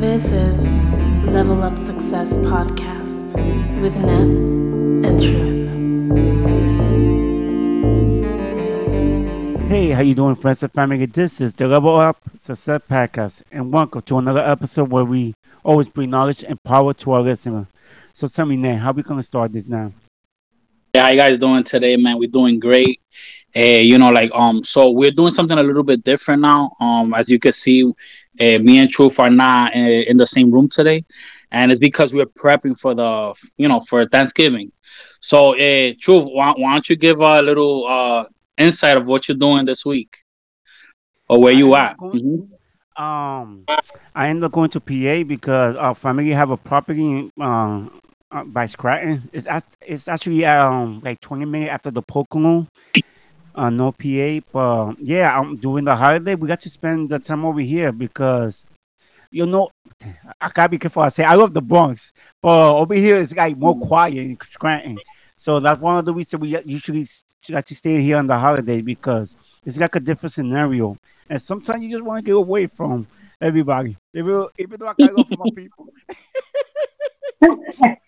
This is Level Up Success Podcast with Nate and Truth. Hey, how you doing, friends and family? This is the Level Up Success Podcast, and welcome to another episode where we always bring knowledge and power to our listener. So tell me, Nate, how we gonna start this now? Yeah, how you guys doing today, man? We're doing great. Uh, you know, like um, so we're doing something a little bit different now. Um, as you can see, uh, me and Truth are not uh, in the same room today, and it's because we're prepping for the, you know, for Thanksgiving. So, uh, Truth, why, why don't you give a little uh insight of what you're doing this week, or where you at? Going, mm-hmm. Um, I end up going to PA because our family have a property um uh, by Scranton. It's it's actually um like 20 minutes after the Pocono uh, no PA. But yeah, I'm doing the holiday. We got to spend the time over here because you know I gotta be careful. I say I love the Bronx, but over here it's like more quiet in Scranton. So that's one of the reasons we usually got to stay here on the holiday because it's like a different scenario. And sometimes you just want to get away from everybody, even, even though I gotta go for my people.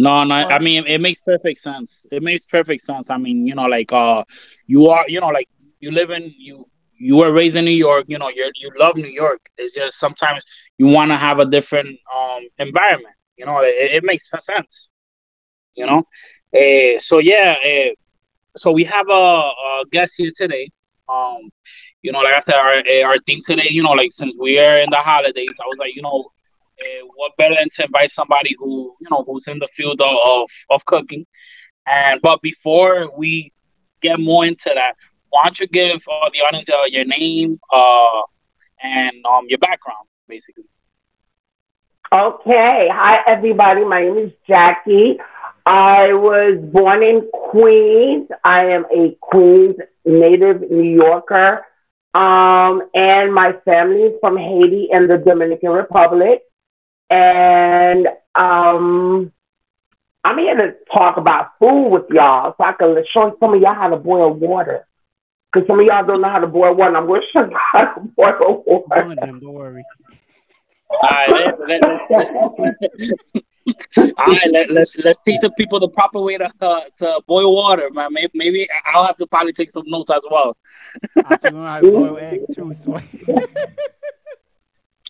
No, no. I mean, it makes perfect sense. It makes perfect sense. I mean, you know, like uh, you are, you know, like you live in you you were raised in New York. You know, you you love New York. It's just sometimes you want to have a different um environment. You know, it, it makes sense. You know, uh, so yeah, uh, so we have a, a guest here today. Um, you know, like I said, our eh, our thing today. You know, like since we are in the holidays, I was like, you know, what better than to invite somebody who you know who's in the field of, of, of cooking? And but before we get more into that why don't you give uh, the audience uh, your name uh, and um, your background basically? Okay. Hi everybody. My name is jacquee. I was born in queens. I am a queens native new yorker. Um, and my family is from haiti and the dominican republic and um, I'm here to talk about food with y'all so I can show some of y'all how to boil water. Because some of y'all don't know how to boil water. I'm going to show you how to boil water. Them, don't worry. All right, let, us let's, all right, let, let's let's teach the people the proper way to uh, to boil water, man. Maybe, maybe I'll have to probably take some notes as well. I know how to boil egg too. So.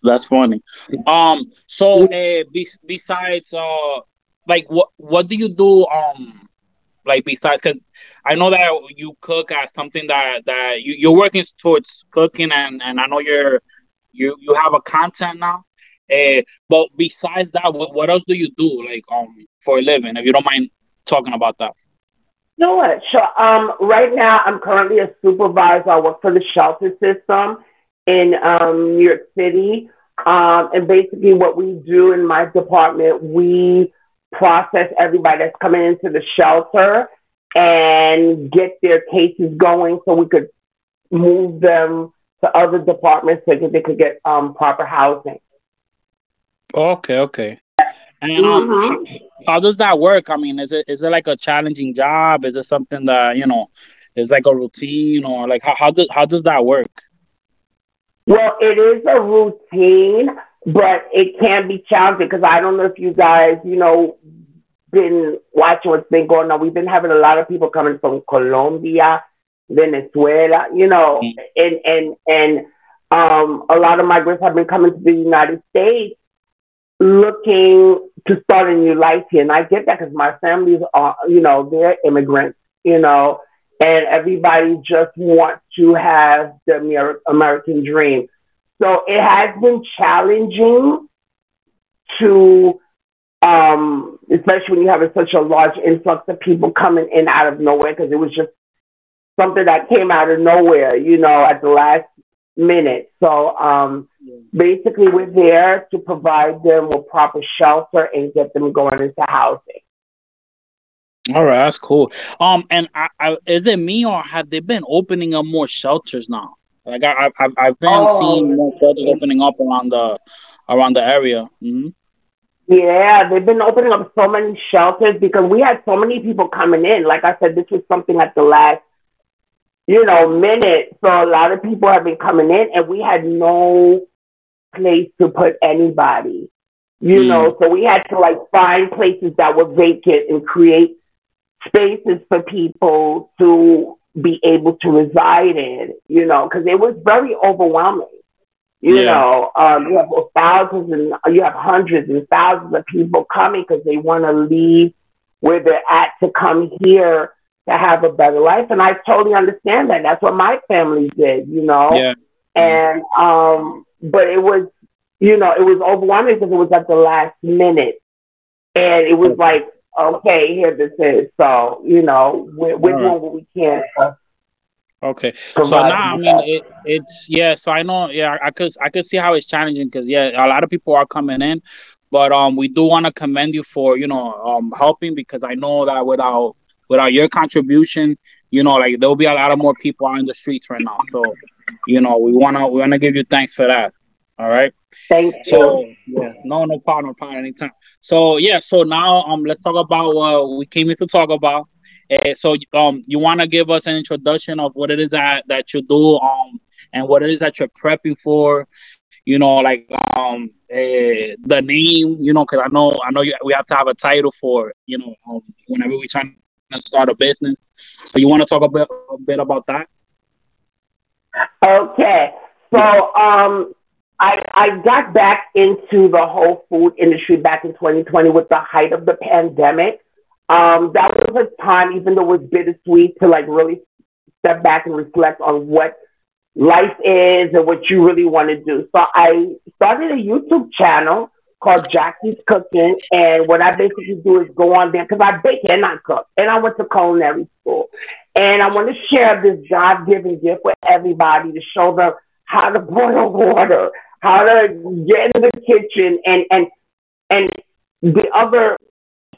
That's funny. Um. So, uh, be, besides, uh, like, what what do you do? Um, like besides, because I know that you cook as something that that you, you're working towards cooking, and and I know you're you you have a content now. Uh, but besides that, what, what else do you do, like, um, for a living? If you don't mind talking about that. Sure, sure. Um, right now, I'm currently a supervisor. I work for the shelter system in um, New York City. Um, and basically, what we do in my department, we process everybody that's coming into the shelter and get their cases going so we could move them to other departments so that they could get um, proper housing. Okay, okay. And um, mm-hmm. how does that work? I mean, is it is it like a challenging job? Is it something that you know is like a routine, or like how how does how does that work? Well, it is a routine, but it can be challenging because I don't know if you guys, you know, been watching what's been going on. We've been having a lot of people coming from Colombia, Venezuela, you know, mm-hmm. and and and um, a lot of migrants have been coming to the United States looking to start a new life here. And I get that because my families are, you know, they're immigrants, you know, and everybody just wants to have the American dream. So it has been challenging to, um, especially when you have such a large influx of people coming in out of nowhere, because it was just something that came out of nowhere, you know, at the last minute. So um, basically, we're there to provide them with proper shelter and get them going into housing. All right, that's cool. Um, and I, I, is it me or have they been opening up more shelters now? Like I, I've, I've been oh. seeing more shelters opening up around the, around the area. Mm-hmm. Yeah, they've been opening up so many shelters because we had so many people coming in. Like I said, this was something at the last, you know, minute. So a lot of people have been coming in, and we had no place to put anybody. You Mm. know, so we had to like find places that were vacant and create spaces for people to be able to reside in, you know, because it was very overwhelming. You Yeah. know, um, you have thousands and you have hundreds and thousands of people coming because they want to leave where they're at to come here to have a better life. And I totally understand that. That's what my family did, you know. Yeah. And um, but it was, you know, it was overwhelming because it was at the last minute, and it was like, okay, here this is. So you know, we're, we're right. doing what we can. Okay. So now, I mean, it, it's yeah. So I know, yeah, I could I could see how it's challenging because yeah, a lot of people are coming in, but um, we do want to commend you for you know um helping because I know that without without your contribution, you know, like there'll be a lot of more people out in the streets right now. So, you know, we wanna we wanna give you thanks for that. All right. Thank you. So yeah, no, no problem, no problem, anytime. So yeah, so now um, let's talk about what we came here to talk about. Uh, so um, you want to give us an introduction of what it is that that you do um, and what it is that you're prepping for. You know, like um, uh, the name. You know, because I know I know you, we have to have a title for you know um, whenever we're trying to start a business. So you want to talk a bit a bit about that? Okay. So um, I, I got back into the whole food industry back in 2020 with the height of the pandemic. Um, that was a time, even though it was bittersweet, to like really step back and reflect on what life is and what you really want to do. So I started a YouTube channel called Jacquee's Cooking, and what I basically do is go on there because I bake and I cook, and I went to culinary school, and I want to share this God-given gift with everybody to show them how to boil water, how to get in the kitchen, and and and the other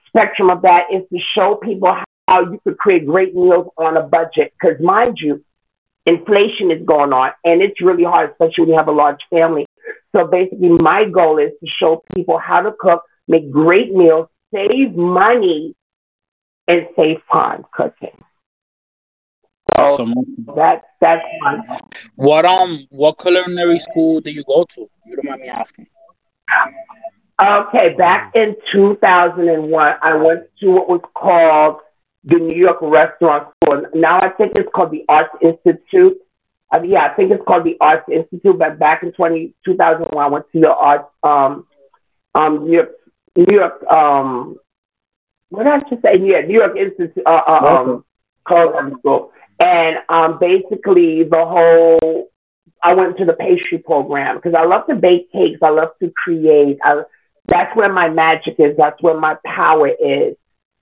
spectrum of that is to show people how you could create great meals on a budget. Because mind you, inflation is going on, and it's really hard, especially when you have a large family. So basically, my goal is to show people how to cook, make great meals, save money, and save time cooking. So Awesome. that's that's fun. What um what culinary school did you go to? You don't mind me asking. Okay, back in 2001, I went to what was called the New York Restaurant School. Now I think it's called the Arts Institute. Uh, yeah, I think it's called the Arts Institute. But back in 20, 2001, I went to the Arts, um, um, New York, New York, um, what did I just say? Yeah, New York Institute, uh, uh, um, culinary school. And um, basically, the whole, I went to the pastry program because I love to bake cakes. I love to create. I, that's where my magic is. That's where my power is.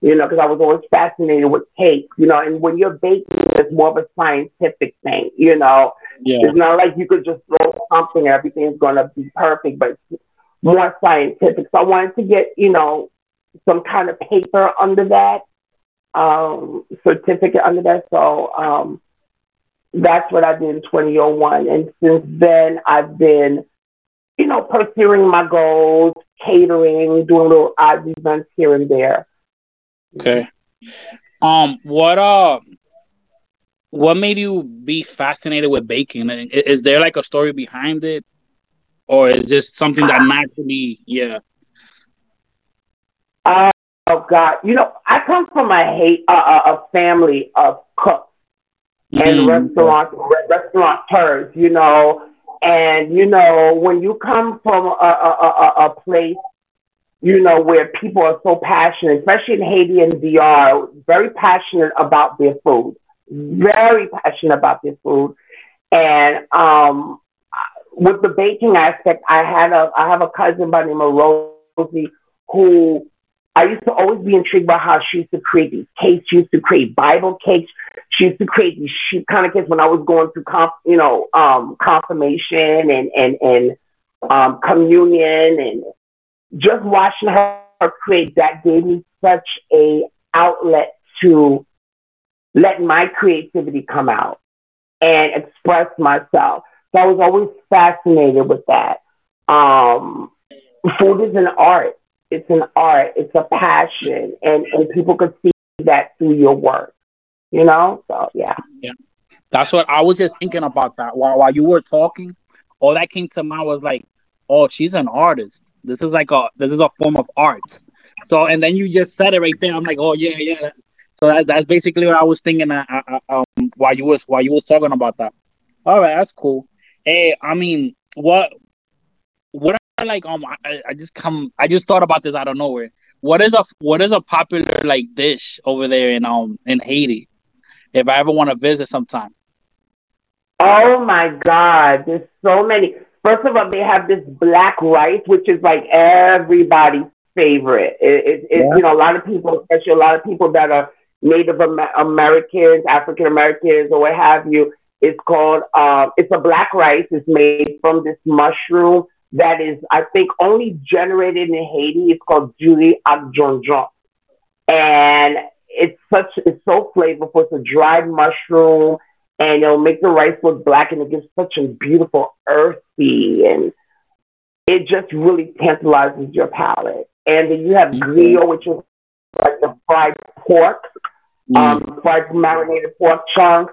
You know, because I was always fascinated with cake. You know, and when you're baking, it's more of a scientific thing. You know, Yeah. it's not like you could just throw something and everything's going to be perfect, but more scientific. So I wanted to get, you know, some kind of paper under that, um, certificate under that. So um, that's what I did in 2001. And since then, I've been, you know, pursuing my goals, catering, doing little odd events here and there. Okay. Um, what uh, what made you be fascinated with baking? Is there like a story behind it, or is just something that naturally? Yeah. Oh, God. You know, I come from a hate, uh, a a family of cooks. and Mm, restaurant restaurateurs, you know. And you know, when you come from a, a, a, a- a place, you know, where people are so passionate, especially in Haiti and DR, very passionate about their food, very passionate about their food. And um, with the baking aspect, I had a I have a cousin by the name of Rosie who I used to always be intrigued by how she used to create these cakes. She used to create Bible cakes. She used to create these sheep kind of cakes when I was going through, conf, you know, um, confirmation and and and um, communion, and just watching her create that gave me such a outlet to let my creativity come out and express myself. So I was always fascinated with that. Um, food is an art. It's an art. It's a passion, and and people could see that through your work. You know, so yeah. Yeah. That's what I was just thinking about that while while you were talking. All that came to mind was like, oh, she's an artist. This is like a this is a form of art. So and then you just said it right there. I'm like, oh yeah, yeah. So that, that's basically what I was thinking uh, uh, uh, um, while you was while you was talking about that. All right, that's cool. Hey, I mean, what what like um I, I just come I just thought about this out of nowhere. What is a what is a popular like dish over there in um in Haiti? If I ever want to visit sometime. Oh my God, there's so many. First of all, they have this black rice, which is like everybody's favorite. It, it, it yeah. you know, a lot of people, especially a lot of people that are Native Amer- Americans, African Americans, or what have you. It's called. Um, it's a black rice. It's made from this mushroom that is, I think, only generated in Haiti. It's called diri ak djon djon, and it's such. It's so flavorful. It's a dried mushroom and it'll make the rice look black and it gives such a beautiful earthy and it just really tantalizes your palate. And then you have mm-hmm. griot, which is like the fried pork, mm-hmm. um, fried marinated pork chunks.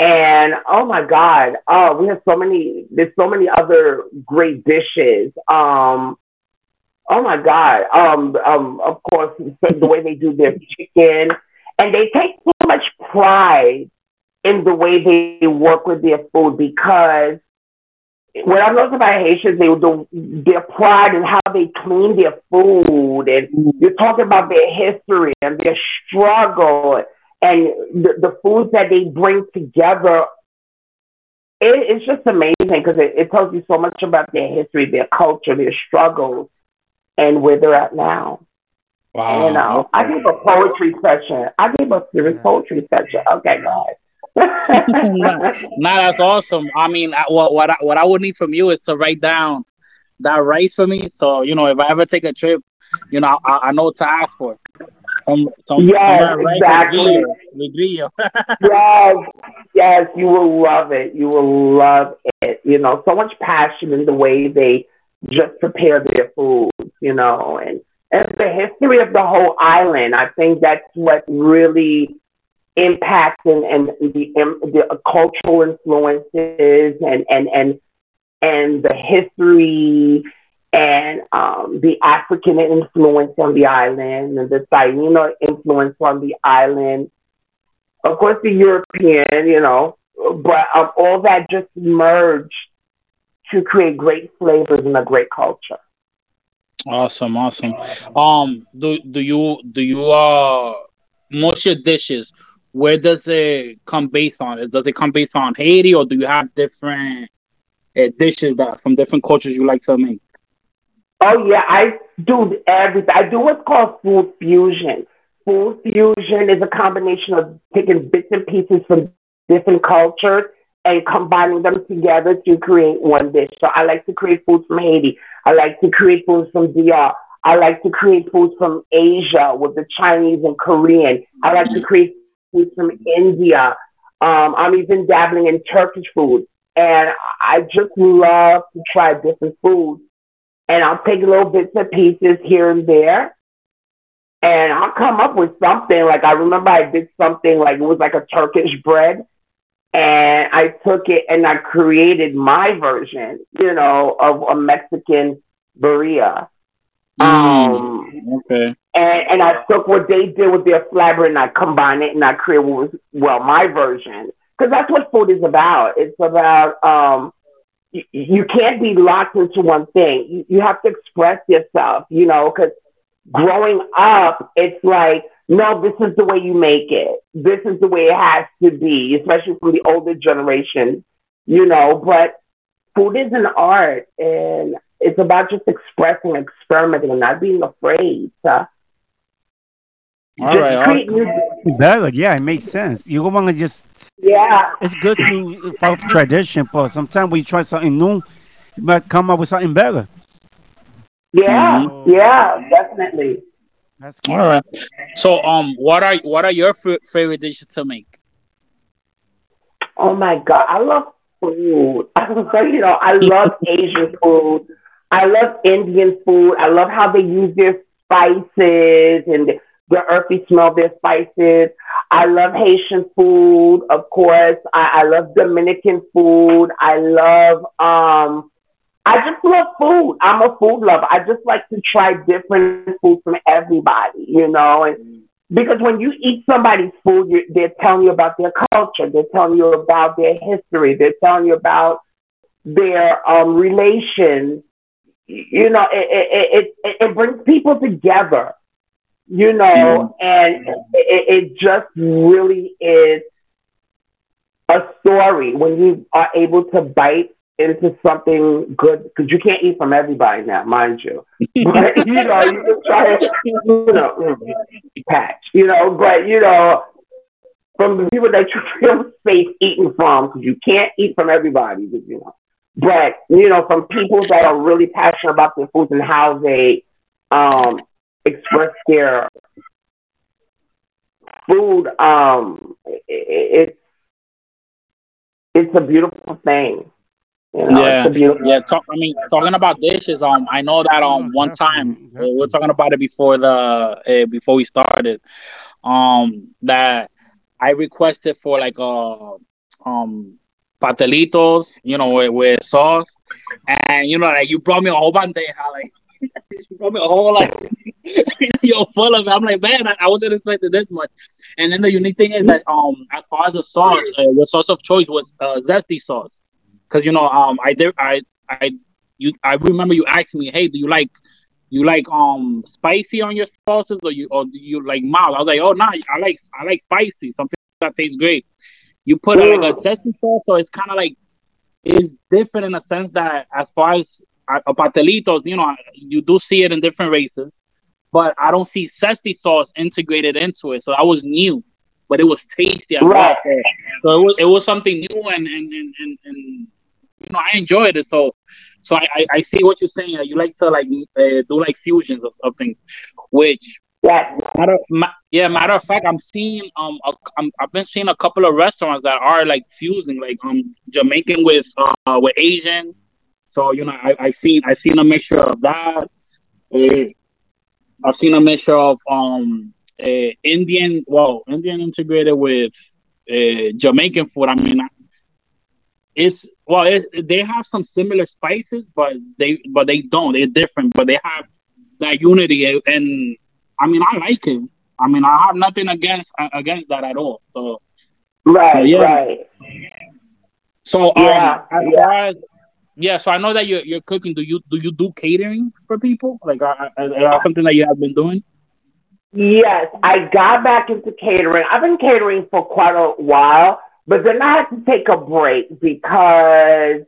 And oh my God, oh, we have so many, there's so many other great dishes. Um, oh my God, um, um, of course, the way they do their chicken. And they take so much pride in the way they work with their food because what I've noticed about Haitians, they do their pride in how they clean their food, and you're talking about their history and their struggle, and the, the foods that they bring together. It, it's just amazing because it, it tells you so much about their history, their culture, their struggles, and where they're at now. Wow. You know, I gave a poetry session. I gave a serious poetry session. Okay, guys nah, that's awesome. I mean, I, what what I, what I would need from you is to write down that rice for me. So you know, if I ever take a trip, you know, I, I know what to ask for. Some, some, yes, exactly. yes, yes, you will love it. You will love it. You know, so much passion in the way they just prepare their food. You know, and and the history of the whole island. I think that's what really impacts and, and the, the cultural influences and, and, and, and the history and um, the African influence on the island and the Taino influence on the island. Of course, the European, you know, but um, all that just merged to create great flavors and a great culture. Awesome, awesome. Um, do do you do you uh most your dishes? where does it come based on? Does it come based on Haiti, or do you have different uh, dishes that from different cultures you like to make? Oh yeah, I do everything. I do what's called food fusion. Food fusion is a combination of taking bits and pieces from different cultures and combining them together to create one dish. So I like to create foods from Haiti. I like to create foods from DR. I like to create foods from Asia with the Chinese and Korean. I like to create food from India. Um, I'm even dabbling in Turkish food. And I just love to try different foods. And I'll take little bits and pieces here and there. And I'll come up with something. Like I remember I did something like it was like a Turkish bread. And I took it and I created my version, you know, of a Mexican birria. Mm, um, okay. And, and I took what they did with their flavor and I combined it and I created what was, well, my version. Because that's what food is about. It's about, um, you, can't be locked into one thing. You, you have to express yourself, you know, because growing up, it's like, no, this is the way you make it. This is the way it has to be, especially from the older generation, you know. But food is an art, and it's about just expressing, experimenting, and not being afraid to all right. That, yeah, it makes sense. You want to just yeah. It's good to follow tradition, but sometimes when you try something new, you might come up with something better. Yeah, mm-hmm. yeah, definitely. That's cool. All right. So, um, what are what are your f- favorite dishes to make? Oh my god, I love food. you know, I love Asian food. I love Indian food. I love how they use their spices and the earthy smell of their spices. I love Haitian food, of course. I, I love Dominican food. I love um I just love food. I'm a food lover. I just like to try different food from everybody, you know, and because when you eat somebody's food, you, they're telling you about their culture, they're telling you about their history, they're telling you about their um, relations. You know, it, it, it, it brings people together, you know, and it, it just really is a story when you are able to bite into something good because you can't eat from everybody now, mind you. But you know, you can try it, you know, patch, you know, but you know, from the people that you feel safe eating from, because you can't eat from everybody, you know. But you know, from people that are really passionate about their foods and how they um, express their food, um, it, it's it's a beautiful thing. You know, yeah, it's a beautiful. yeah. Talk, I mean, talking about dishes. Um, I know that um one time uh, we were talking about it before the uh, before we started. Um, that I requested for like a um pastelitos, you know, with, with sauce, and you know, like you brought me a whole bandeja, like you brought me a whole like you're full of it. I'm like, man, I, I wasn't expecting this much. And then the unique thing is that um, as far as the sauce, uh, the sauce of choice was uh, zesty sauce. Because you know um I did I I you I remember you asked me hey do you like you like um spicy on your sauces or you or do you like mild? I was like oh no nah, I like I like spicy. Something that tastes great. You put uh, like a zesty sauce so it's kind of like it's different in a sense that as far as uh, pastelitos you know you do see it in different races but I don't see zesty sauce integrated into it so that was new but it was tasty as Right. So it was, it was something new and and, and, and, and you know I enjoyed it. So so I, I, I see what you're saying. You like to like uh, do like fusions of, of things, which Yeah, matter ma- yeah matter of fact I'm seeing um a, I'm, I've been seeing a couple of restaurants that are like fusing like um Jamaican with uh with Asian. So you know I I've seen I've seen a mixture of that. Uh, I've seen a mixture of um uh, Indian well Indian integrated with uh, Jamaican food. I mean it's well it, they have some similar spices but they but they don't they're different but they have that unity and, i mean i like it i mean i have nothing against against that at all so right, So, yeah. right. so um Yeah, as yeah. far as yeah so i know that you're, you're cooking do you do you do catering for people like uh, uh, something that you have been doing Yes, I got back into catering. I've been catering for quite a while, but then I had to take a break because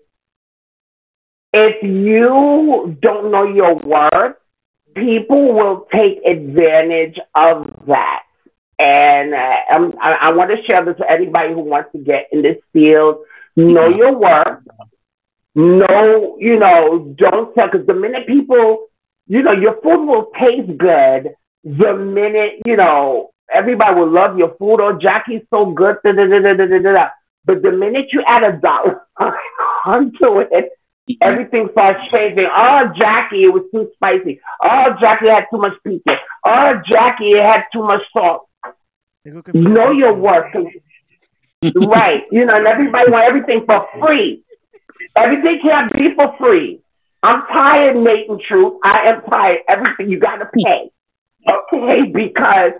if you don't know your worth, people will take advantage of that. And uh, I'm- I, I want to share this with anybody who wants to get in this field. Know your worth. Know, you know, don't sell because the minute people, you know, your food will taste good the minute, you know, everybody will love your food. Oh, Jacquee's so good. Da, da, da, da, da, da, da. But the minute you add a dollar onto it, everything starts changing. Oh, Jacquee, it was too spicy. Oh, Jacquee had too much pizza. Oh, Jackie, it had too much salt. Know your worth. right. You know, and everybody want everything for free. Everything can't be for free. I'm tired, Nate and Truth. I am tired. Everything you got to pay. Okay, because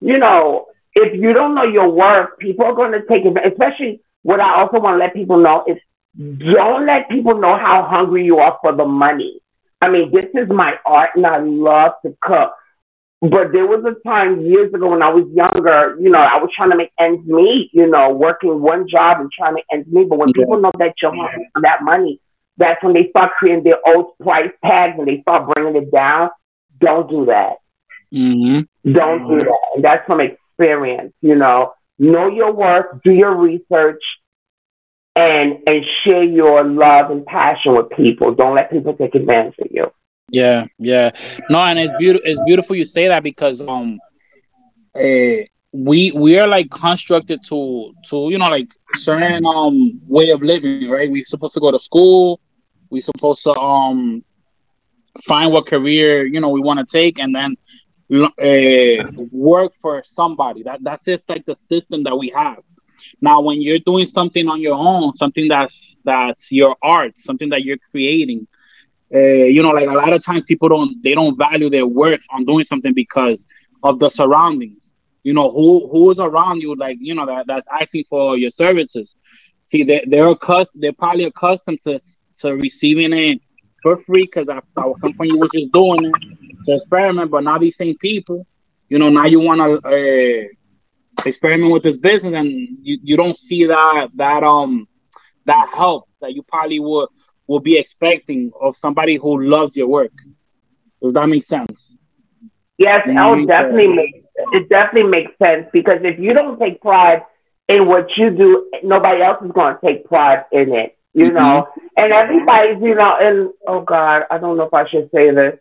you know if you don't know your worth, people are to take it. Especially what I also want to let people know is don't let people know how hungry you are for the money. I mean, this is my art, and I love to cook. But there was a time years ago when I was younger, you know, I was trying to make ends meet, you know, working one job and trying to ends meet. But when Yeah. people know that you're hungry for that money, that's when they start creating their own price tags and they start bringing it down. Don't do that. mm-hmm. Don't do that. And that's from experience, you know. Know your worth, do your research, and and share your love and passion with people. Don't let people take advantage of you. Yeah, yeah. No, and it's beautiful. It's beautiful you say that because um, uh, we we are like constructed to to you know like certain um way of living, right? We're supposed to go to school. We're supposed to um find what career you know we want to take, and then uh, work for somebody. That that's just like the system that we have. Now, when you're doing something on your own, something that's that's your art, something that you're creating, uh, you know, like a lot of times people don't they don't value their worth on doing something because of the surroundings. You know, who who is around you, like you know, that, that's asking for your services. See, they they're accustomed, they're probably accustomed to to receiving it for free because at some point you was just doing it to experiment. But now these same people, you know, now you want to uh, experiment with this business, and you, you don't see that that um that help that you probably would will be expecting of somebody who loves your work. Does that make sense? Yes, oh, definitely makes it definitely makes sense because if you don't take pride in what you do, nobody else is going to take pride in it you mm-hmm. know, and everybody's, you know, and oh God, I don't know if I should say this.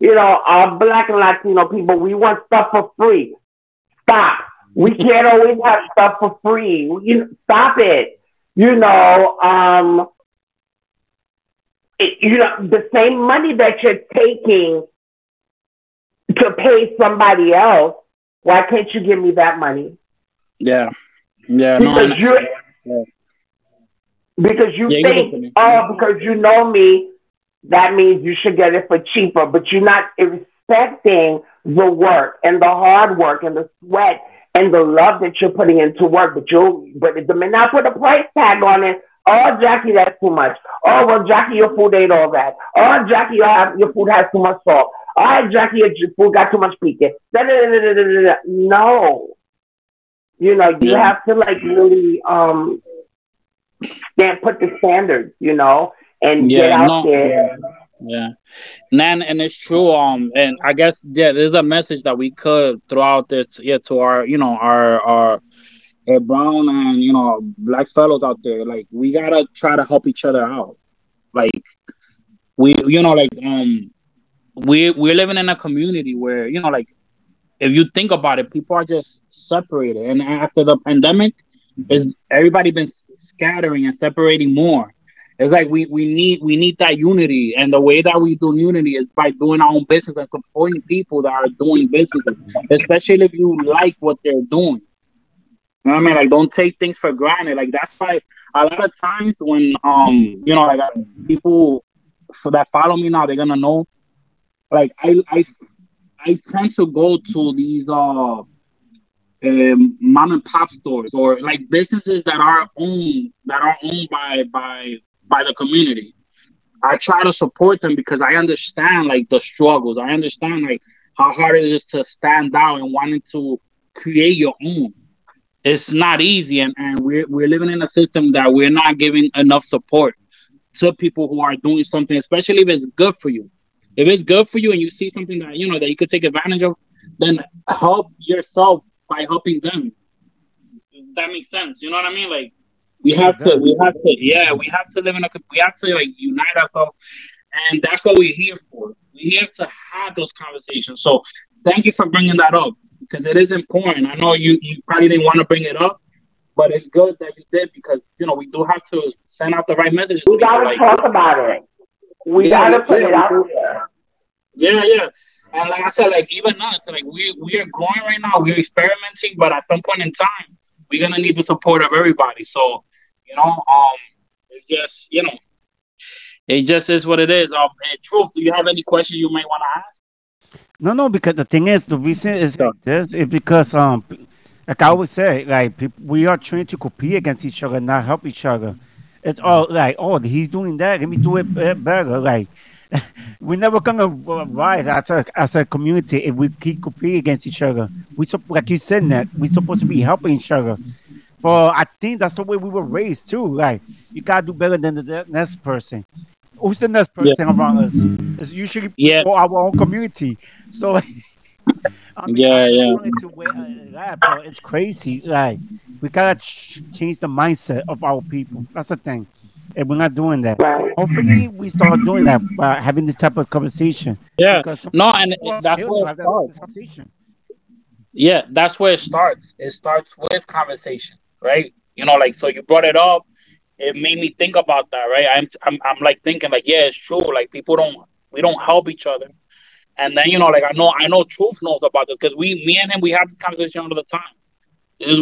You know, our black and Latino people, we want stuff for free. Stop. We can't always have stuff for free. You stop it. You know, um, it, you know, the same money that you're taking to pay somebody else, why can't you give me that money? Yeah. Yeah. Because no, you're, yeah because you yeah, think, oh, because you know me, that means you should get it for cheaper, but you're not respecting the work and the hard work and the sweat and the love that you're putting into work. But you, but the minute I put a price tag on it, oh, Jacquee, that's too much. Oh, well, Jacquee, your food ain't all that. Oh, Jacquee, your, have, your food has too much salt. Oh, Jacquee, your food got too much pique. No. You know, you yeah. have to like really um stand, put the standards, you know, and yeah, get out no, there. Yeah. Nan, and it's true. Um, and I guess yeah, there's a message that we could throw out this yeah to our you know our our brown and you know black fellows out there. Like we gotta try to help each other out. Like we you know like um we we're living in a community where you know like if you think about it, people are just separated. And after the pandemic, is everybody been scattering and separating more. It's like we, we need we need that unity, and the way that we do unity is by doing our own business and supporting people that are doing business especially if you like what they're doing. You know what I mean? Like, don't take things for granted. Like, that's why a lot of times when um you know like people that follow me now, they're gonna know. Like, I I I tend to go to these uh um, mom and pop stores or like businesses that are owned that are owned by by by the community. I try to support them because I understand like the struggles. I understand like how hard it is to stand out and wanting to create your own. It's not easy, and, and we're we're living in a system that we're not giving enough support to people who are doing something, especially if it's good for you. If it's good for you and you see something that you know that you could take advantage of, then help yourself by helping them. That makes sense. You know what I mean? Like we have to, we have to, yeah, we have to live in a, we have to like unite ourselves, and that's what we're here for. We're here to have those conversations. So thank you for bringing that up because it is important. I know you you probably didn't want to bring it up, but it's good that you did because you know we do have to send out the right message. We gotta like, talk about it. We yeah, gotta put yeah, it out there. Yeah, yeah. And like I said, like even us, like we we are growing right now, we're experimenting, but at some point in time, we're gonna need the support of everybody. So, you know, um, it's just you know, it just is what it is. Um, truth, do you have any questions you might want to ask? No, no, because the thing is, the reason is like this is because um, like I always say, like we are trying to compete against each other, not help each other. It's all like, oh, he's doing that, let me do it better. Like we're never gonna rise as a as a community if we keep competing against each other. We like you said that we're supposed to be helping each other. But I think that's the way we were raised too. Like you gotta do better than the next person. Who's the next person yeah. around us? It's usually yeah. for our own community. So I mean, yeah, yeah. To wait, uh, but it's crazy. Like we gotta ch- change the mindset of our people. That's the thing and we're not doing that. Hopefully, we start doing that, uh, having this type of conversation. Yeah, no, and that's where it starts. Yeah, that's where it starts. It starts with conversation, right? You know, like so you brought it up. It made me think about that, right? I'm, I'm, I'm like thinking, like, yeah, it's true. Like people don't, we don't help each other. And then you know, like I know, I know, Truth knows about this because we, me and him, we have this conversation all the time. It is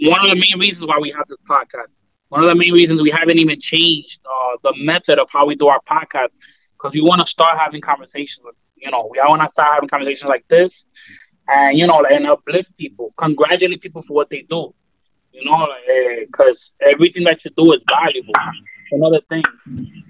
one of the main reasons why we have this podcast one of the main reasons we haven't even changed uh, the method of how we do our podcast because we want to start having conversations with you know we want to start having conversations like this and you know and uplift people congratulate people for what they do you know because uh, everything that you do is valuable another thing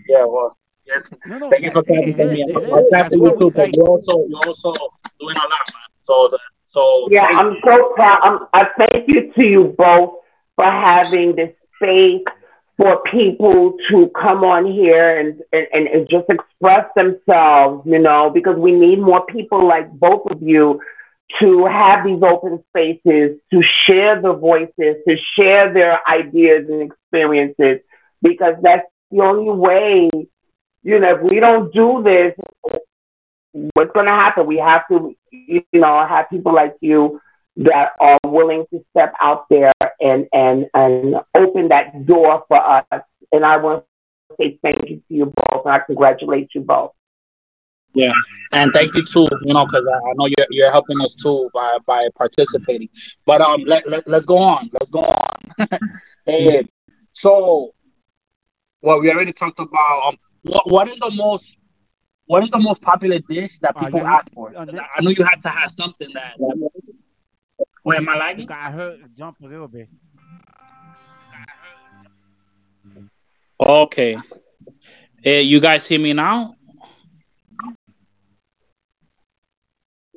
yeah well yeah. No, no, thank you for coming me. I'll to you too, but you're also you're also doing a lot, man. So the, so yeah, I'm so proud. I'm, I thank you to you both for having this space for people to come on here and, and, and just express themselves, you know, because we need more people like both of you to have these open spaces, to share the voices, to share their ideas and experiences, because that's the only way, you know, if we don't do this, what's going to happen? We have to, you know, have people like you that are willing to step out there and and and open that door for us. And I want to say thank you to you both, and I congratulate you both. Yeah, and thank you too. You know, because I, know you're you're helping us too by by participating. But um, let, let let's go on. Let's go on. and so, well, we already talked about um, what what is the most what is the most popular dish that people uh, yeah. ask for? Uh, I know you had to have something that. that Wait, am I lagging? I heard jump a little bit. Okay. Uh, you guys hear me now?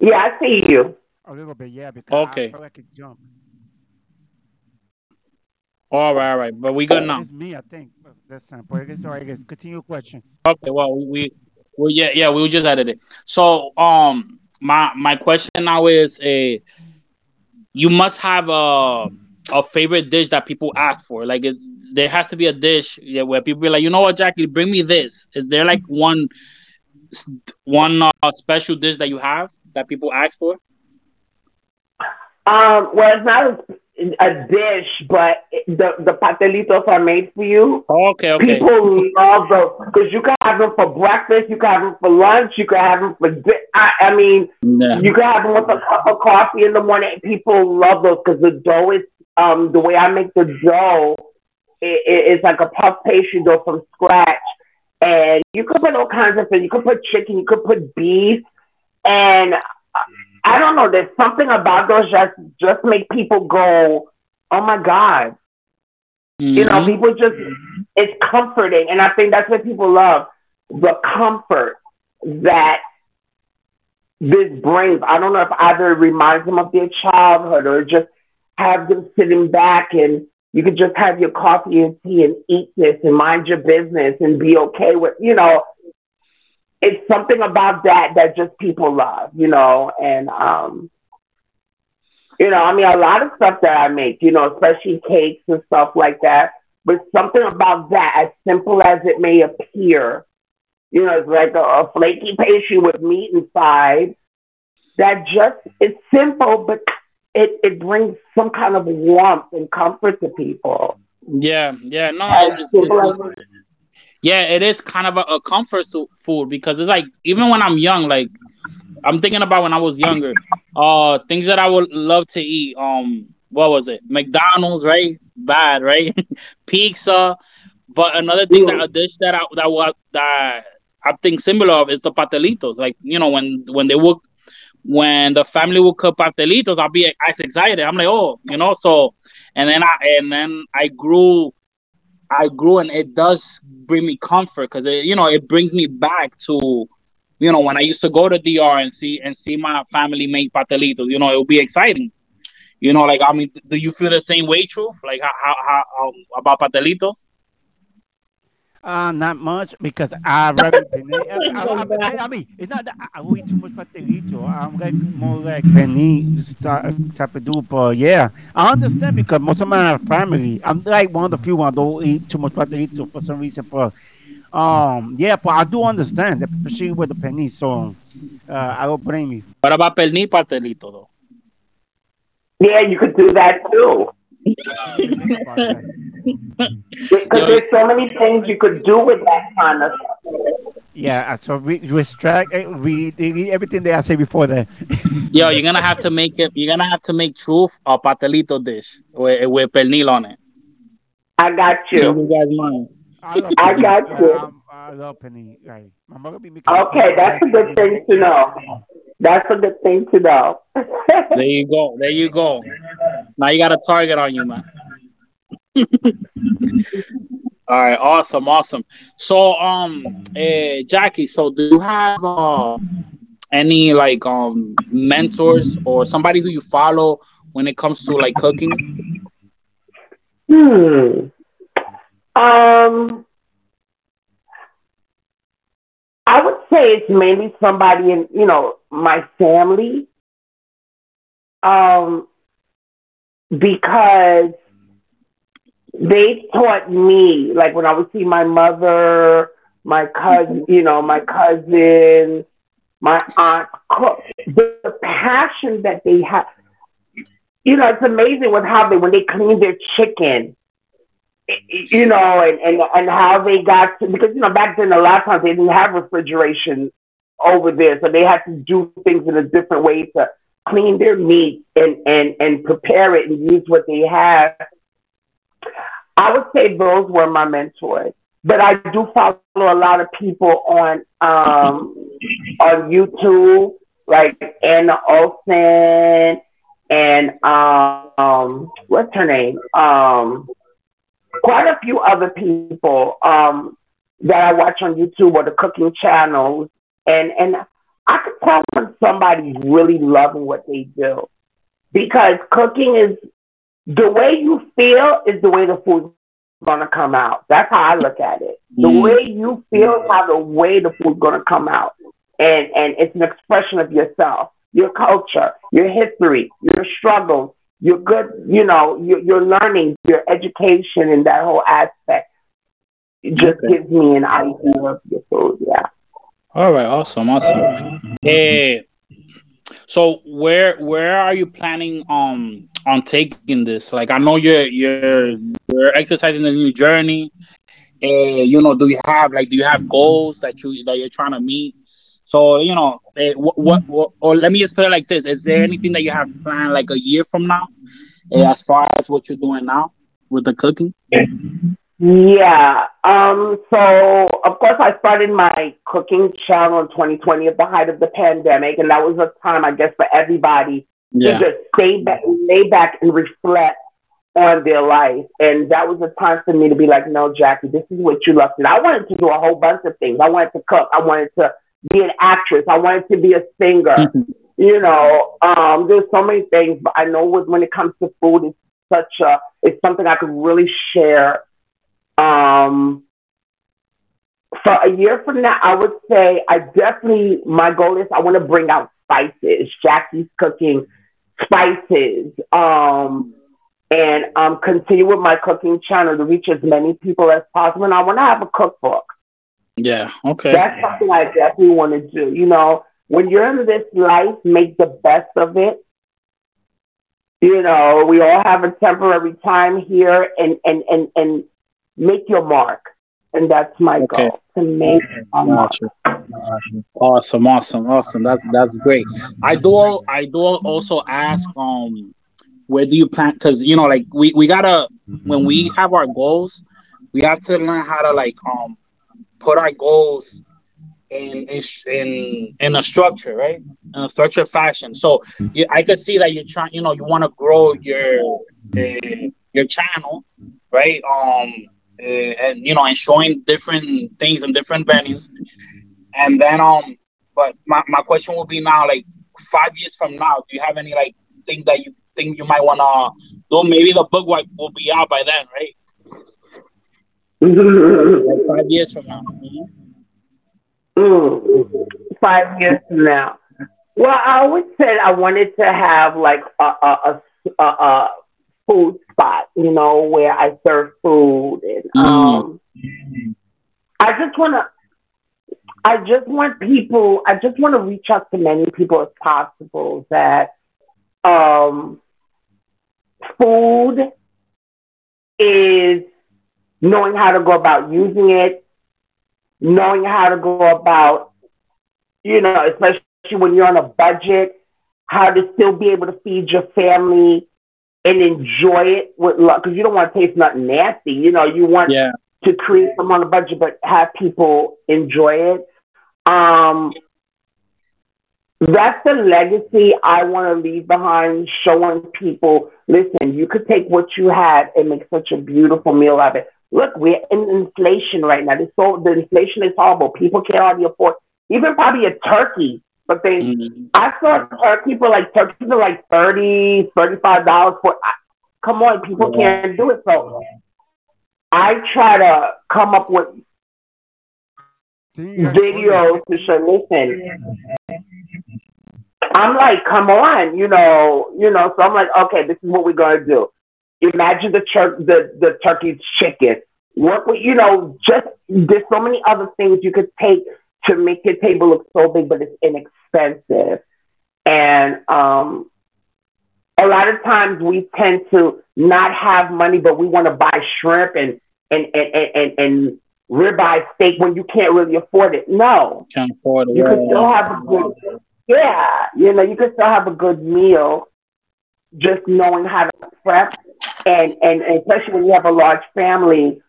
Yeah, I see you. A little bit, yeah, because okay. I feel like it jump. All right, all right, but we good now. It's me, I think. That's time. But I guess, all right, I guess continue question. Okay, well, we, well, yeah, yeah, we just added it. So, um, my my question now is a. Uh, you must have a a favorite dish that people ask for. Like it, there has to be a dish where people be like, you know what, Jacquee, bring me this. Is there like one one uh, special dish that you have that people ask for? Um, well, it's not a dish, but the the pastelitos are made for you. Okay, okay. People love those because you can have them for breakfast, you can have them for lunch, you can have them for. Di- I, I mean, yeah. you can have them with a cup of coffee in the morning. People love those because the dough is um the way I make the dough. It, it, it's like a puff pastry dough from scratch, and you could put all kinds of things. You could put chicken, you could put beef, and I don't know. There's something about those just just make people go, "Oh my god!" Mm-hmm. You know, mm-hmm. people just it's comforting, and I think that's what people love the comfort that this brings. I don't know if either reminds them of their childhood or just have them sitting back and you could just have your coffee and tea and eat this and mind your business and be okay with, you know, it's something about that that just people love, you know, and um, you know, I mean, a lot of stuff that I make, you know, especially cakes and stuff like that. But something about that, as simple as it may appear, you know, it's like a, a flaky pastry with meat inside. That just it's simple, but it it brings some kind of warmth and comfort to people. Yeah, yeah, no, it's, it's, it's, yeah, it is kind of a, a comfort food because it's like even when I'm young, like I'm thinking about when I was younger, uh, things that I would love to eat. Um, what was it? McDonald's, right? Bad, right? Pizza. But another thing that a dish that I that was that I think similar of is the pastelitos. Like you know when when they would when the family would cook pastelitos, I'll be as excited. I'm like, oh, you know. So and then I and then I grew I grew and it does bring me comfort because you know it brings me back to you know when I used to go to DR and see and see my family make pastelitos. You know it would be exciting. You know, like I mean, do you feel the same way, Truth? Like how how, how about pastelitos? Uh, not much because I rather I, I, I, I, mean, it's not that I, I eat too much pastelito. I'm like more like pernil type of dude, but yeah, I understand because most of my family, I'm like one of the few ones don't eat too much pastelito for some reason. But um, yeah, but I do understand, especially with the pernil. So uh, I don't blame you. What about pernil pastelito though? Yeah, you could do that too. Because there's so many things you could do with that kind of stuff. Yeah, so we restrict eh, we, we everything that I say before that. Yo, you're gonna have to make it. You're gonna have to make truth a patelito dish with, with pernil on it. I got you. you guys' mind. I, I got you. I'm- I love pernil. Right. My mother be making Okay, that's a good thing to know. That's a good thing to know. There you go. There you go. Now you got a target on you, man. All right, awesome, awesome. So, um, eh, Jacquee, so do you have uh, any like um mentors or somebody who you follow when it comes to like cooking? Hmm. Um, I would say it's mainly somebody in, you know, my family. Um, because they taught me, like when I would see my mother, my cousin, you know, my cousin, my aunt cook, the passion that they have. You know, it's amazing with how they, when they clean their chicken, you know, and, and, and how they got to, because, you know, back then a lot of times they didn't have refrigeration over there. So they had to do things in a different way to clean their meat and, and, and prepare it and use what they have. I would say those were my mentors. But I do follow a lot of people on um, on YouTube, like Anna Olson and um, what's her name? Um, quite a few other people um, that I watch on YouTube or the cooking channels, and and I could tell when somebody's really loving what they do because cooking is the way you feel is the way the food's gonna come out. That's how I look at it. The Mm. way you feel is how the way the food's gonna come out, and and it's an expression of yourself, your culture, your history, your struggles, your good, you know, your, your learning, your education, and that whole aspect. It just Okay. gives me an idea of your food. Yeah. All right, awesome, awesome. Eh, so where where are you planning um on taking this? Like I know you're you're you're exercising the new journey. Uh, you know, do you have like do you have goals that you that you're trying to meet? So you know, eh, what, what what or let me just put it like this: Is there anything that you have planned like a year from now, eh, as far as what you're doing now with the cooking? Yeah. Um, so of course I started my cooking channel in 2020 at the height of the pandemic, and that was a time I guess for everybody to just stay back, lay back, and reflect on their life. And that was a time for me to be like, no, Jacquee, this is what you love And. I wanted to do a whole bunch of things. I wanted to cook. I wanted to be an actress. I wanted to be a singer. you know, um, there's so many things, but I know with, when it comes to food, it's such a, it's something I could really share. Um, for a year from now, I would say I definitely, my goal is I want to bring out spices, Jacquee's cooking spices, um, and um, continue with my cooking channel to reach as many people as possible. And I want to have a cookbook. Yeah. Okay. That's something I definitely want to do. You know, when you're in this life, make the best of it. You know, we all have a temporary time here and and and, and make your mark. And that's my Okay. goal to make a mark. Awesome, awesome, awesome. That's that's great. I do I do also ask um where do you plan because you know like we, we gotta when we have our goals we have to learn how to like um put our goals in in in, a structure right? In a structured fashion. So you, i could see that you're trying you know you want to grow your uh, your channel right? Um uh, and you know and showing different things in different venues. And then um but my, my question will be now like five years from now do you have any like thing that you think you might want to do? Maybe the book will be out by then right like five years from now. Mm, five years from now. Well, I always said I wanted to have like a, a, a, a, a food spot, you know, where I serve food. And um, I just want to, I just want people, I just want to reach out to many people as possible that um, food is knowing how to go about using it, knowing how to go about, you know, especially when you're on a budget, how to still be able to feed your family and enjoy it with love because you don't want to taste nothing nasty. You know, you want Yeah. to create some on a budget, but have people enjoy it. Um, that's the legacy I want to leave behind, showing people, listen, you could take what you had and make such a beautiful meal out of it. Look, we're in inflation right now. This so the inflation is horrible. People can't hardly afford even probably a turkey. But they, Mhm. I saw turkey for like turkeys are like thirty, thirty-five dollars for. I, come on, people Yeah. can't do it. So I try to come up with Think you guys told me. videos to show. Listen, I'm like, come on, you know, you know. So I'm like, okay, this is what we're gonna do. Imagine the tur- the the turkey chicken. Work with, you know, just there's so many other things you could take to make your table look so big, but it's inexpensive. And um, a lot of times we tend to not have money, but we want to buy shrimp and and and and, and, and ribeye steak when you can't really afford it. No, Can't afford it. you Yeah. still have a good, yeah, you know, you can still have a good meal, just knowing how to prep, and and, and especially when you have a large family,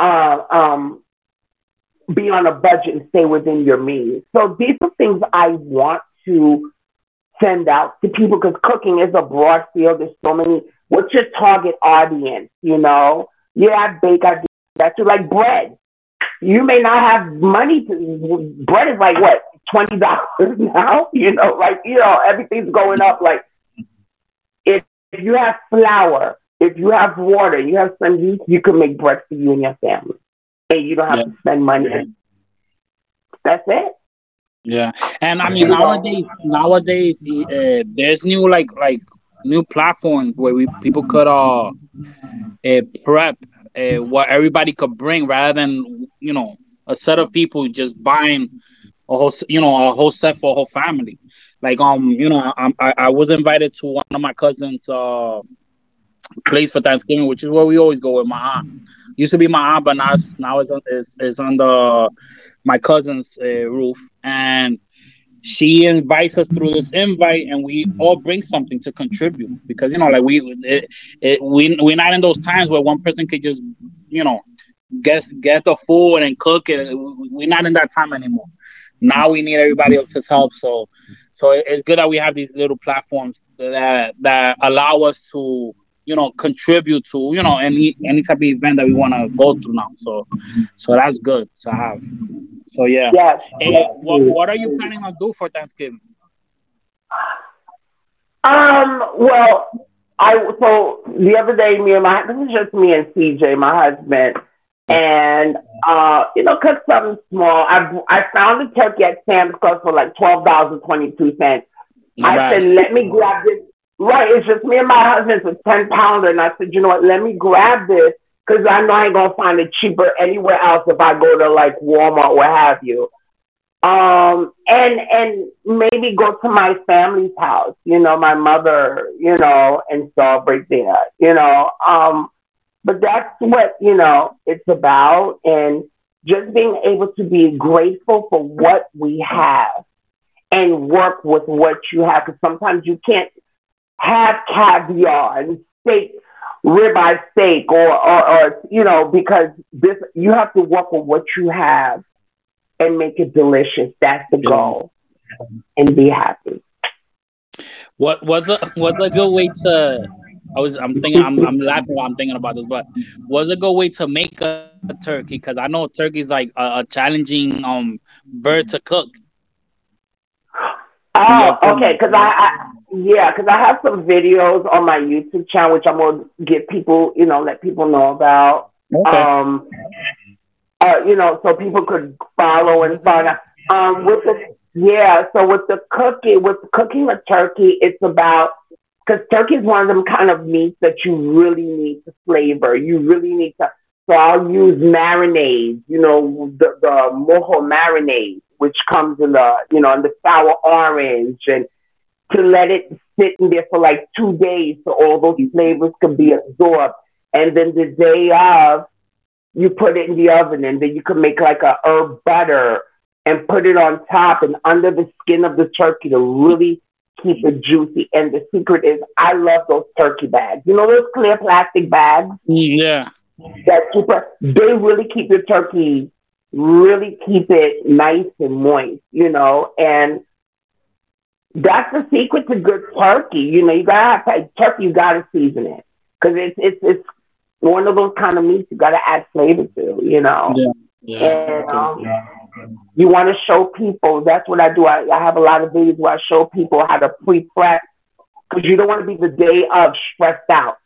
uh, um, be on a budget and stay within your means. So these are things I want to send out to people because cooking is a broad field. There's so many. What's your target audience? You know, yeah, I bake, I do that too, like bread you may not have money to bread is like what twenty dollars now you know like you know everything's going up like if, if you have flour if you have water you have some yeast you can make bread for you and your family. And you don't have Yeah. to spend money. That's it. Yeah, and I mean nowadays, nowadays uh, there's new like like new platforms where we people could uh, uh prep uh, what everybody could bring rather than you know a set of people just buying a whole you know a whole set for a whole family. Like um you know I I, I was invited to one of my cousins uh place for Thanksgiving, which is where we always go with my aunt. Used to be my aunt, but now it's now it's on, it's, it's my cousin's uh, roof, and she invites us through this invite, and we all bring something to contribute because you know, like we it, it, we we're not in those times where one person could just you know get get the food and cook it. We- We're not in that time anymore. Now we need everybody else's help, so so it's good that we have these little platforms that that allow us to you know contribute to you know any any type of event that we want to go through now. So so that's good to have. So yeah. yes Hey, what, what are you planning on do for Thanksgiving? Um, well, I so the other day, me and my this is just me and CJ, my husband, and uh, you know, cook something small. I I found a turkey at Sam's Club for like twelve dollars and twenty two cents. I said, let me grab this. Right, it's just me and my husband. It's a ten pounder, and I said, you know what? Let me grab this because I know I ain't gonna find it cheaper anywhere else if I go to like Walmart or what have you. Um, and and maybe go to my family's house, you know, my mother, you know, and celebrate there, you know. Um, but that's what you know it's about, and just being able to be grateful for what we have and work with what you have. Because sometimes you can't have caviar and steak, ribeye steak, or, or, or you know, because this you have to work with what you have and make it delicious. That's the goal, and be happy. What what's a what's a good way to? I was I'm thinking I'm I'm laughing while I'm thinking about this, but what's a good way to make a, a turkey? Because I know turkey's like a, a challenging um bird to cook. Oh, okay. Because I, I, yeah, because I have some videos on my YouTube channel, which I'm gonna get people, you know, let people know about. Okay. Um, uh, you know, so people could follow and find out. Um, with the yeah, so with the cooking, with cooking a turkey, it's about because turkey is one of them kind of meats that you really need to flavor. You really need to. So I'll use marinades, you know, the the mojo marinade, which comes in the you know in the sour orange, and to let it sit in there for like two days so all those flavors can be absorbed. And then the day of, you put it in the oven, and then you can make like a herb butter and put it on top and under the skin of the turkey to really keep it juicy. And the secret is I love those turkey bags. You know those clear plastic bags? Yeah. That super they really keep your turkey really keep it nice and moist, you know, and that's the secret to good turkey. You know, you gotta have turkey, you gotta season it. Cause it's it's it's one of those kind of meats you gotta add flavor to, you know. Yeah. Yeah. And um, you want to show people. That's what I do. I, I have a lot of videos where I show people how to pre-prep because you don't want to be the day of stressed out,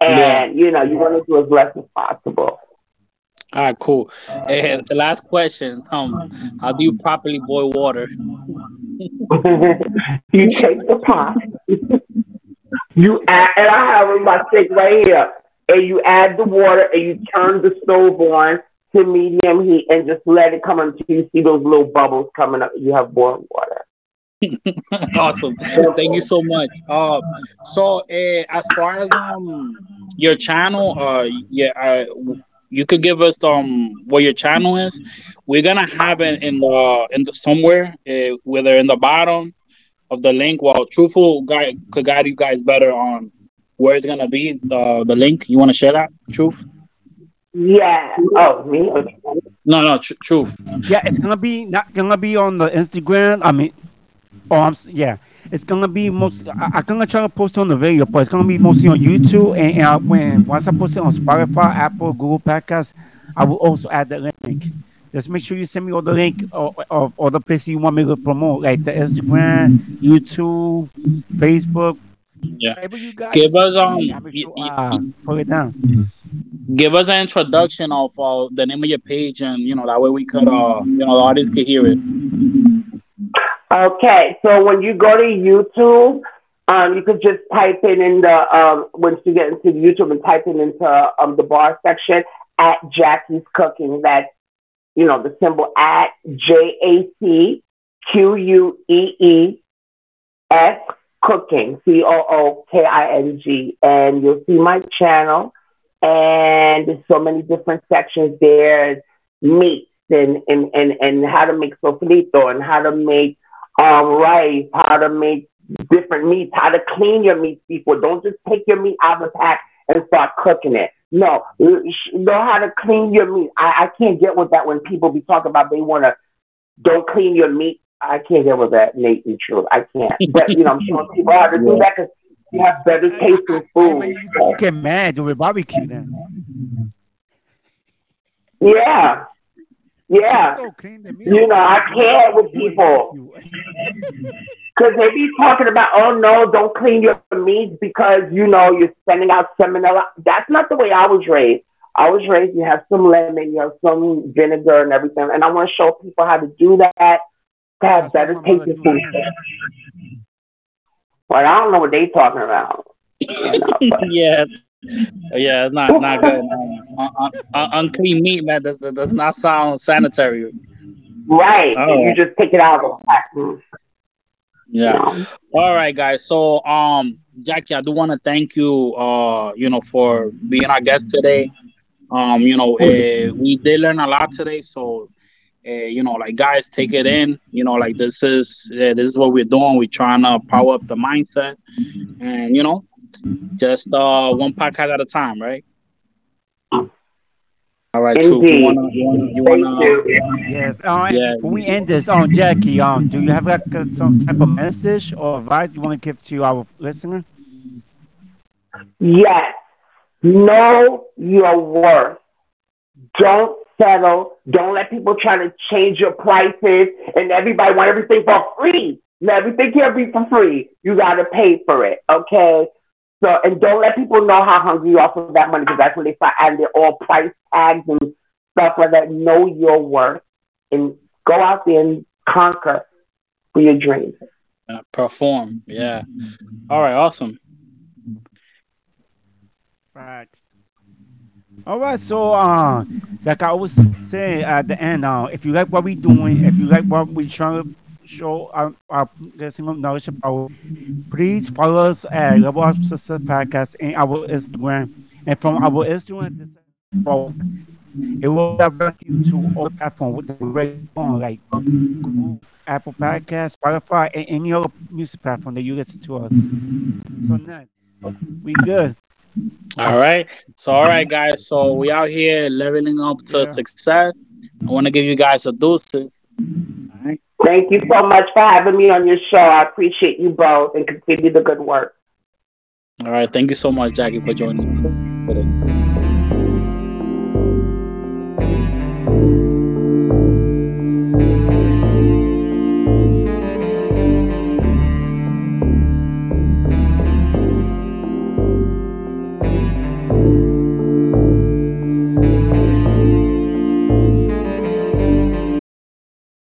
and Yeah. you know you want to do as less as possible. All right, cool. And the last question, um, how do you properly boil water? you take the pot, you add, and I have my stick right here, and you add the water, and you turn the stove on medium heat, and just let it come until you see those little bubbles coming up. You have boiling water. awesome. Thank you so much. Uh, so uh, as far as um your channel, uh, yeah, uh, you could give us um what your channel is. We're gonna have it in the in the somewhere, uh, whether in the bottom of the link. Well, truthful guy could guide you guys better on where it's gonna be the the link. You want to share that? Truth? Yeah. Oh, me? No, no, tr- truth. Yeah, it's gonna be not gonna be on the Instagram. I mean, oh, I'm s- yeah, it's gonna be most. I, I'm gonna try to post it on the video, but it's gonna be mostly on YouTube. And, and I, when once I post it on Spotify, Apple, Google Podcasts, I will also add the link. Just make sure you send me all the link of, of all the places you want me to promote, like the Instagram, YouTube, Facebook. Yeah. Whatever you guys Give us, send me, um, I make y- sure, y- uh, put it down. Give us an introduction of uh, the name of your page, and you know that way we could, uh, you know, the audience could hear it. Okay, so when you go to YouTube, um, you could just type it in the um, once you get into YouTube and type in into um, the bar section at Jacquee's Cooking. That's you know the symbol at J A C Q U E E S Cooking C O O K I N G, and you'll see my channel. And there's so many different sections there, meats and and and and how to make sofrito and how to make um, rice, how to make different meats, how to clean your meats before. Don't just take your meat out of the pack and start cooking it. No, know how to clean your meat. I, I can't get with that when people be talking about they want to don't clean your meat. I can't get with that, Nate and True. I can't. But, you know, I'm showing people how to do that because you have better taste Hey, food. man, you can get mad with barbecue then. Yeah. Yeah. Go clean the meat. You know, I can't with people. Because they be talking about, oh no, don't clean your meat because you know you're sending out salmonella. That's not the way I was raised. I was raised. You have some lemon, you have some vinegar and everything, and I want to show people how to do that to have That's better mother tasting food. But I don't know what they talking about. You know, yeah, yeah, it's not not good. Uh, un- un- unclean meat, man. Does, does does not sound sanitary. right? Oh. You just take it out of the pack. Mm, Yeah. you know. All right, guys. So, um, Jacquee, I do want to thank you, uh, you know, for being our guest today. Um, you know, uh, we did learn a lot today. So, uh, you know, like guys, take it in. You know, like this is uh, this is what we're doing. We're trying to power up the mindset, and you know, just uh, one podcast at a time, right? All right, Truth. You wanna, you wanna, you wanna. Yes. Uh, Yeah. We end this, um, Jacquee, um, do you have like some type of message or advice you want to give to our listener? Yes. Know your worth. Don't settle. Don't let people try to change your prices and everybody want everything for free. No, everything can't be for free. You got to pay for it. Okay. So, and don't let people know how hungry you are for that money because that's when they start adding their all price tags and stuff like that. Know your worth and go out there and conquer for your dreams. uh, perform? Yeah. All right. Awesome. Facts. All right, so uh, like I always say at the end, uh, if you like what we're doing, if you like what we're trying to show our, our of knowledge about, please follow us at Level Up Success Podcast and our Instagram. And from our Instagram, this, it will direct you to all platforms with the great on like Google, Apple Podcasts, Spotify, and any other music platform that you listen to us. So Ned, we good. All right. So all right, guys. So we out here leveling up to Yeah. success. I want to give you guys a deuces. All right. Thank you so much for having me on your show. I appreciate you both and continue the good work. All right. Thank you so much, Jacquee, for joining us today.